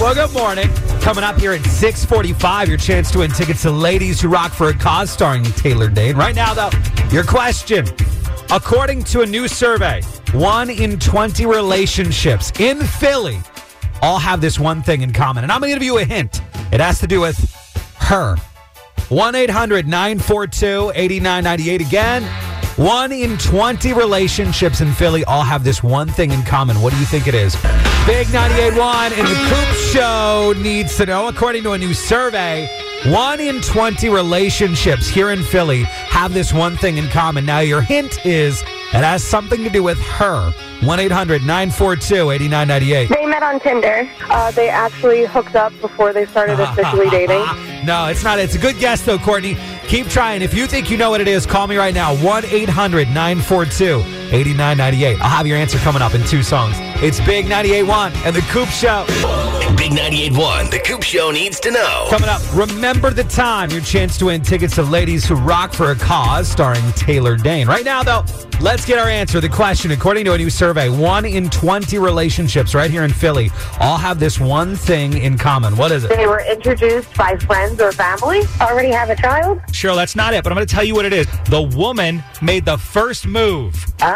Well, good morning. Coming up here at 645, your chance to win tickets to Ladies Who Rock for a Cause starring Taylor Dayne. Right now, though, your question. According to a new survey, one in 20 relationships in Philly all have this one thing in common. And I'm going to give you a hint. It has to do with her. 1 800 942 8998. Again, one in 20 relationships in Philly all have this one thing in common. What do you think it is? Big 98.1 and the Coop Show needs to know. According to a new survey, one in 20 relationships here in Philly have this one thing in common. Now, your hint is it has something to do with her. 1 800 942 8998. They met on Tinder. Uh, they actually hooked up before they started officially dating. no, it's not. It's a good guess, though, Courtney. Keep trying. If you think you know what it is, call me right now. 1 800 942 8998. I'll have your answer coming up in two songs. It's Big 98.1 and The Coop Show. Big 98.1, The Coop Show needs to know. Coming up, remember the time. Your chance to win tickets to Ladies Who Rock for a Cause starring Taylor Dayne. Right now, though, let's get our answer. The question, according to a new survey, one in 20 relationships right here in Philly all have this one thing in common. What is it? They were introduced by friends or family. Already have a child. Sure, that's not it, but I'm going to tell you what it is. The woman made the first move. Oh.